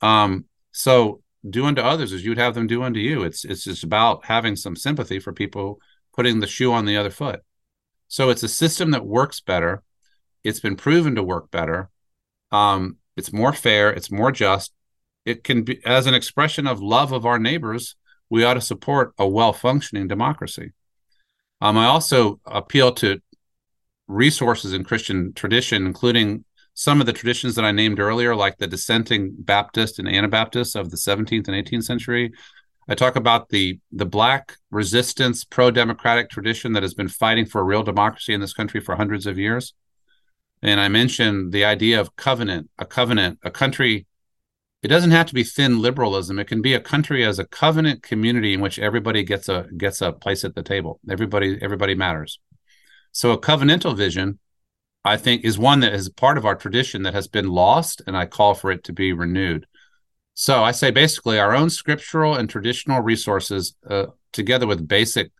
Um, so do unto others as you'd have them do unto you. It's it's just about having some sympathy for people putting the shoe on the other foot. So it's a system that works better. It's been proven to work better. Um, it's more fair. It's more just it can be as an expression of love of our neighbors we ought to support a well-functioning democracy um, i also appeal to resources in christian tradition including some of the traditions that i named earlier like the dissenting baptist and anabaptists of the 17th and 18th century i talk about the the black resistance pro-democratic tradition that has been fighting for a real democracy in this country for hundreds of years and i mentioned the idea of covenant a covenant a country it doesn't have to be thin liberalism. It can be a country as a covenant community in which everybody gets a gets a place at the table. Everybody everybody matters. So a covenantal vision, I think, is one that is part of our tradition that has been lost, and I call for it to be renewed. So I say basically our own scriptural and traditional resources, uh, together with basic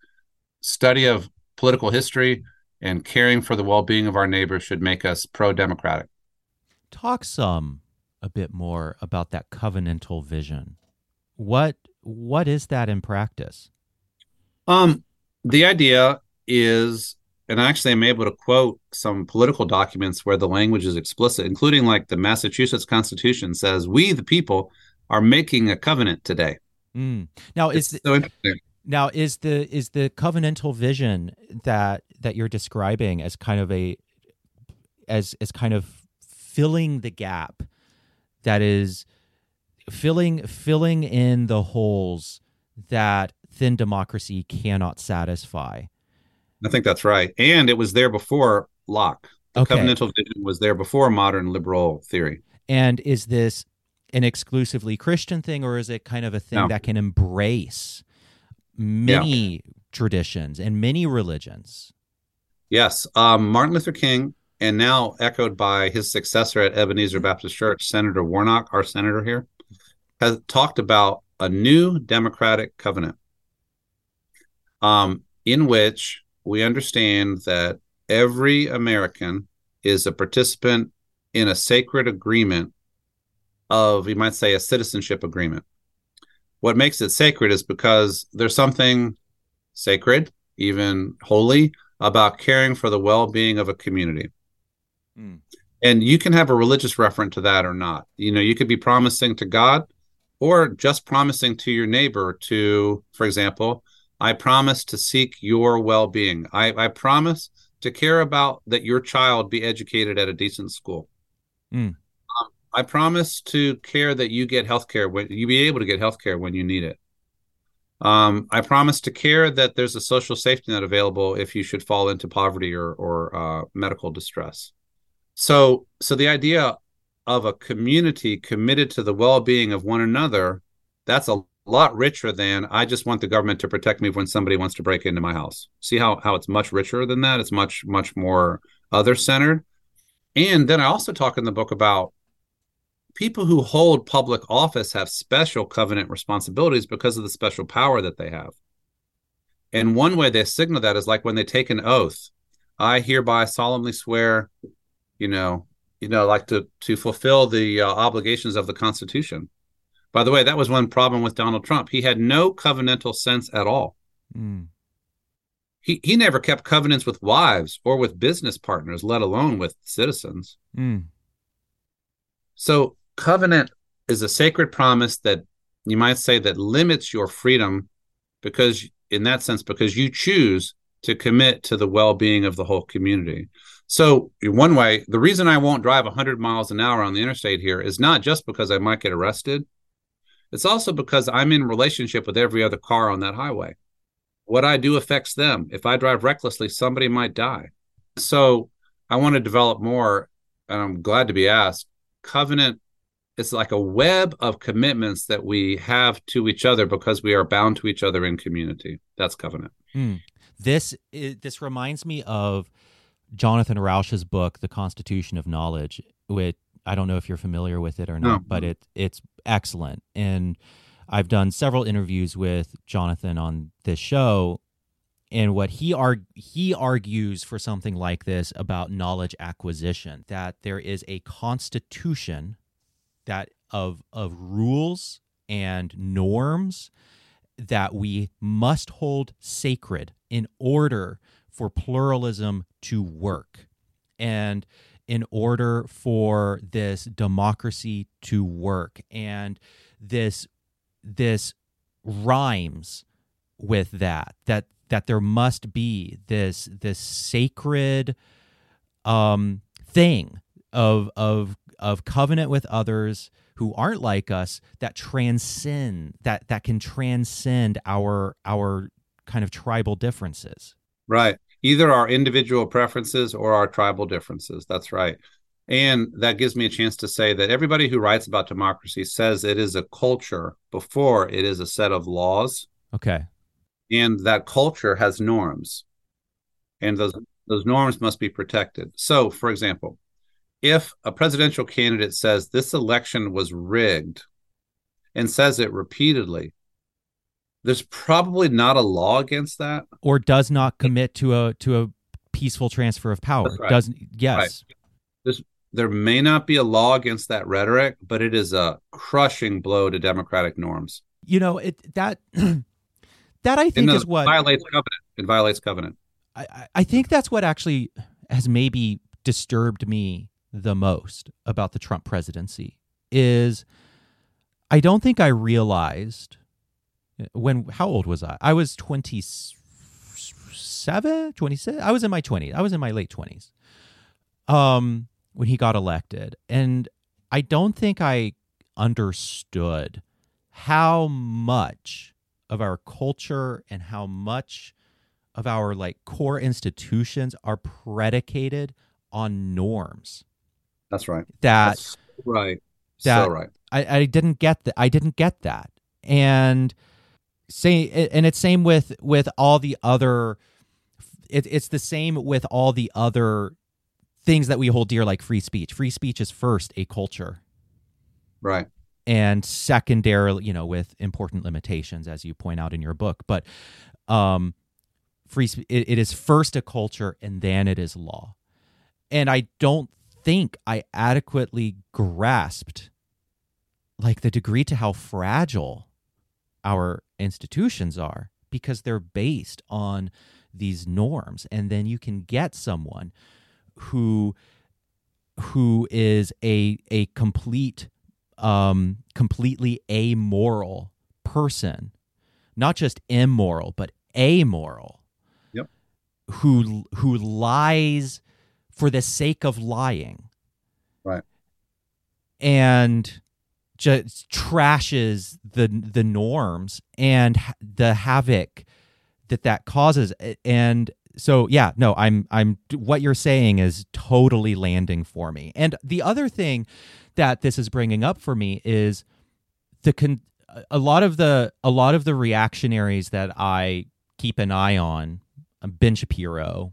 study of political history and caring for the well-being of our neighbors, should make us pro-democratic. Talk some a bit more about that covenantal vision. What what is that in practice? Um, the idea is, and actually, I'm able to quote some political documents where the language is explicit, including like the Massachusetts Constitution says, "We, the people, are making a covenant today." Mm. Now, it's so now is the is the covenantal vision that that you're describing as kind of a as as kind of filling the gap that is filling filling in the holes that thin democracy cannot satisfy. I think that's right. And it was there before Locke. The okay. covenantal vision was there before modern liberal theory. And is this an exclusively Christian thing or is it kind of a thing no. that can embrace many yeah. traditions and many religions? Yes. Um, Martin Luther King and now echoed by his successor at Ebenezer Baptist Church, Senator Warnock, our senator here, has talked about a new democratic covenant um, in which we understand that every American is a participant in a sacred agreement of, you might say, a citizenship agreement. What makes it sacred is because there's something sacred, even holy, about caring for the well being of a community. Mm. And you can have a religious reference to that or not. You know, you could be promising to God or just promising to your neighbor to, for example, I promise to seek your well being. I, I promise to care about that your child be educated at a decent school. Mm. Um, I promise to care that you get health care when you be able to get health care when you need it. Um, I promise to care that there's a social safety net available if you should fall into poverty or, or uh, medical distress. So, so the idea of a community committed to the well-being of one another, that's a lot richer than I just want the government to protect me when somebody wants to break into my house. See how how it's much richer than that? It's much much more other centered. And then I also talk in the book about people who hold public office have special covenant responsibilities because of the special power that they have. And one way they signal that is like when they take an oath. I hereby solemnly swear, you know, you know, like to to fulfill the uh, obligations of the Constitution. By the way, that was one problem with Donald Trump. He had no covenantal sense at all. Mm. He he never kept covenants with wives or with business partners, let alone with citizens. Mm. So covenant is a sacred promise that you might say that limits your freedom because in that sense because you choose to commit to the well-being of the whole community. So, one way, the reason I won't drive 100 miles an hour on the interstate here is not just because I might get arrested. It's also because I'm in relationship with every other car on that highway. What I do affects them. If I drive recklessly, somebody might die. So I want to develop more, and I'm glad to be asked. Covenant is like a web of commitments that we have to each other because we are bound to each other in community. That's covenant. Mm. This is, this reminds me of Jonathan Rauch's book, The Constitution of Knowledge, which I don't know if you're familiar with it or not, no. but it it's excellent. And I've done several interviews with Jonathan on this show, and what he arg- he argues for something like this about knowledge acquisition that there is a constitution that of of rules and norms that we must hold sacred in order for pluralism to work. And in order for this democracy to work and this this rhymes with that that that there must be this this sacred um thing of of of covenant with others who aren't like us that transcend that that can transcend our our kind of tribal differences right either our individual preferences or our tribal differences. That's right. And that gives me a chance to say that everybody who writes about democracy says it is a culture before it is a set of laws. Okay. And that culture has norms. And those those norms must be protected. So, for example, if a presidential candidate says this election was rigged and says it repeatedly, there's probably not a law against that. Or does not commit to a to a peaceful transfer of power. Right. doesn't yes. Right. there may not be a law against that rhetoric but it is a crushing blow to democratic norms. You know it that that i think is what violates covenant. It violates covenant. I, I think that's what actually has maybe disturbed me the most about the trump presidency is i don't think i realized when how old was I? I was 27, 26. I was in my 20s. I was in my late 20s. Um when he got elected and I don't think I understood how much of our culture and how much of our like core institutions are predicated on norms. That's right. That That's right. That so right. I, I didn't get that. I didn't get that. And same and it's same with with all the other it, it's the same with all the other things that we hold dear like free speech free speech is first a culture right and secondarily, you know, with important limitations, as you point out in your book. But um, free it, it is first a culture and then it is law. And I don't think I adequately grasped like the degree to how fragile our institutions are because they're based on these norms. And then you can get someone who who is a a complete um completely amoral person not just immoral but amoral yep. who who lies for the sake of lying. Right. And just trashes the the norms and the havoc that that causes. And so yeah no i'm i'm what you're saying is totally landing for me. And the other thing that this is bringing up for me is the con- a lot of the a lot of the reactionaries that i keep an eye on um, ben shapiro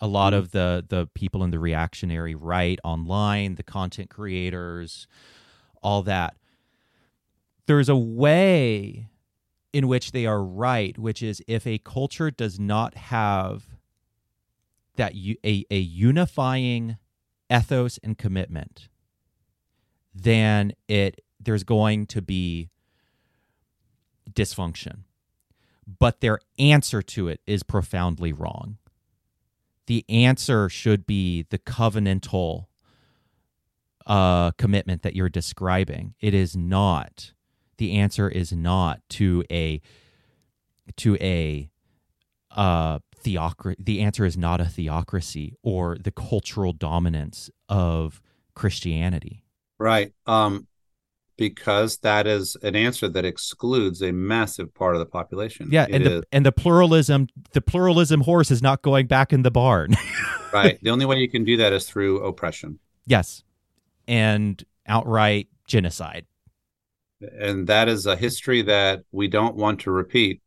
a lot mm-hmm. of the the people in the reactionary right online the content creators all that there's a way in which they are right, which is if a culture does not have that a, a unifying ethos and commitment, then it there's going to be dysfunction. But their answer to it is profoundly wrong. The answer should be the covenantal uh, commitment that you're describing. It is not the answer is not to a to a uh theocracy the answer is not a theocracy or the cultural dominance of christianity right um because that is an answer that excludes a massive part of the population. Yeah and the and the pluralism the pluralism horse is not going back in the barn. Right. The only way you can do that is through oppression. Yes. And outright genocide. And that is a history that we don't want to repeat.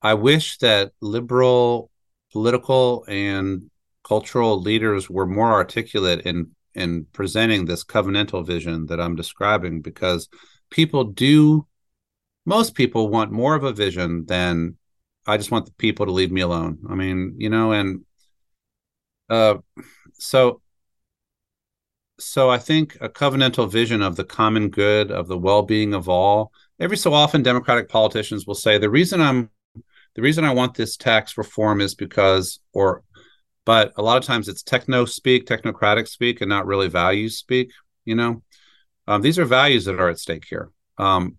I wish that liberal political and cultural leaders were more articulate in in presenting this covenantal vision that I'm describing because people do most people want more of a vision than I just want the people to leave me alone. I mean, you know, and uh so so I think a covenantal vision of the common good, of the well-being of all. Every so often, Democratic politicians will say the reason I'm the reason I want this tax reform is because, or, but a lot of times it's techno speak, technocratic speak, and not really values speak. You know, um, these are values that are at stake here. Um,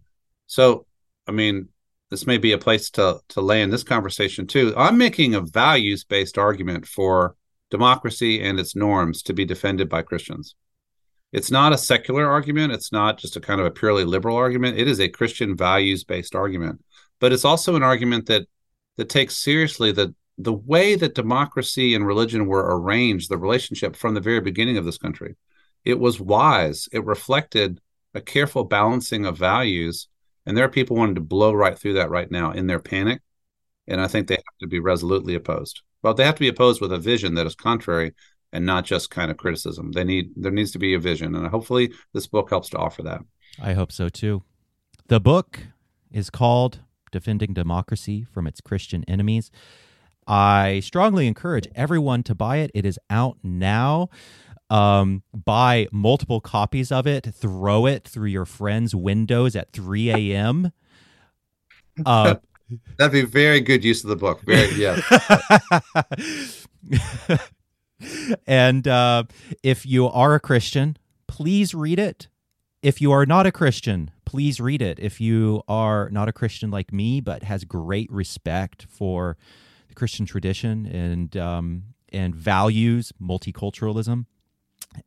so, I mean, this may be a place to to lay in this conversation too. I'm making a values based argument for democracy and its norms to be defended by Christians. It's not a secular argument. It's not just a kind of a purely liberal argument. It is a Christian values based argument, but it's also an argument that that takes seriously the the way that democracy and religion were arranged, the relationship from the very beginning of this country. It was wise. It reflected a careful balancing of values, and there are people wanting to blow right through that right now in their panic, and I think they have to be resolutely opposed. Well, they have to be opposed with a vision that is contrary and not just kind of criticism. They need there needs to be a vision, and hopefully this book helps to offer that. I hope so too. The book is called Defending Democracy from Its Christian Enemies. I strongly encourage everyone to buy it. It is out now. Um, buy multiple copies of it, throw it through your friends' windows at 3 a.m. Uh, That'd be very good use of the book. Very, yeah. and uh, if you are a Christian, please read it. If you are not a Christian, please read it. If you are not a Christian like me, but has great respect for the Christian tradition and um, and values multiculturalism,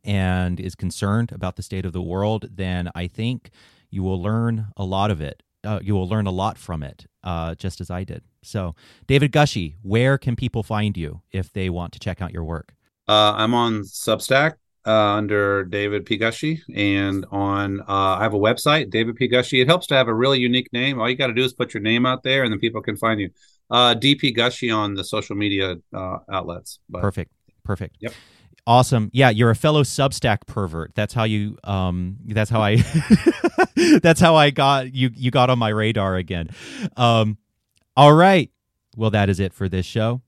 and is concerned about the state of the world, then I think you will learn a lot of it. Uh, you will learn a lot from it, uh, just as I did. So, David Gushee, where can people find you if they want to check out your work? Uh, I'm on Substack uh, under David P. Gushee, and on uh, I have a website, David P. Gushee. It helps to have a really unique name. All you got to do is put your name out there, and then people can find you. Uh, DP Gushee on the social media uh, outlets. But, perfect, perfect. Yep. Awesome. Yeah, you're a fellow Substack pervert. That's how you um that's how I that's how I got you you got on my radar again. Um all right. Well, that is it for this show.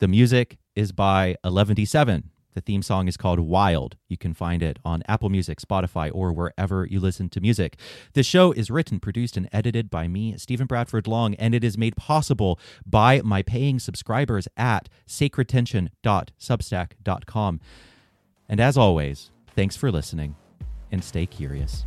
The music is by 11D7. The theme song is called Wild. You can find it on Apple Music, Spotify, or wherever you listen to music. The show is written, produced, and edited by me, Stephen Bradford Long, and it is made possible by my paying subscribers at sacredtension.substack.com. And as always, thanks for listening and stay curious.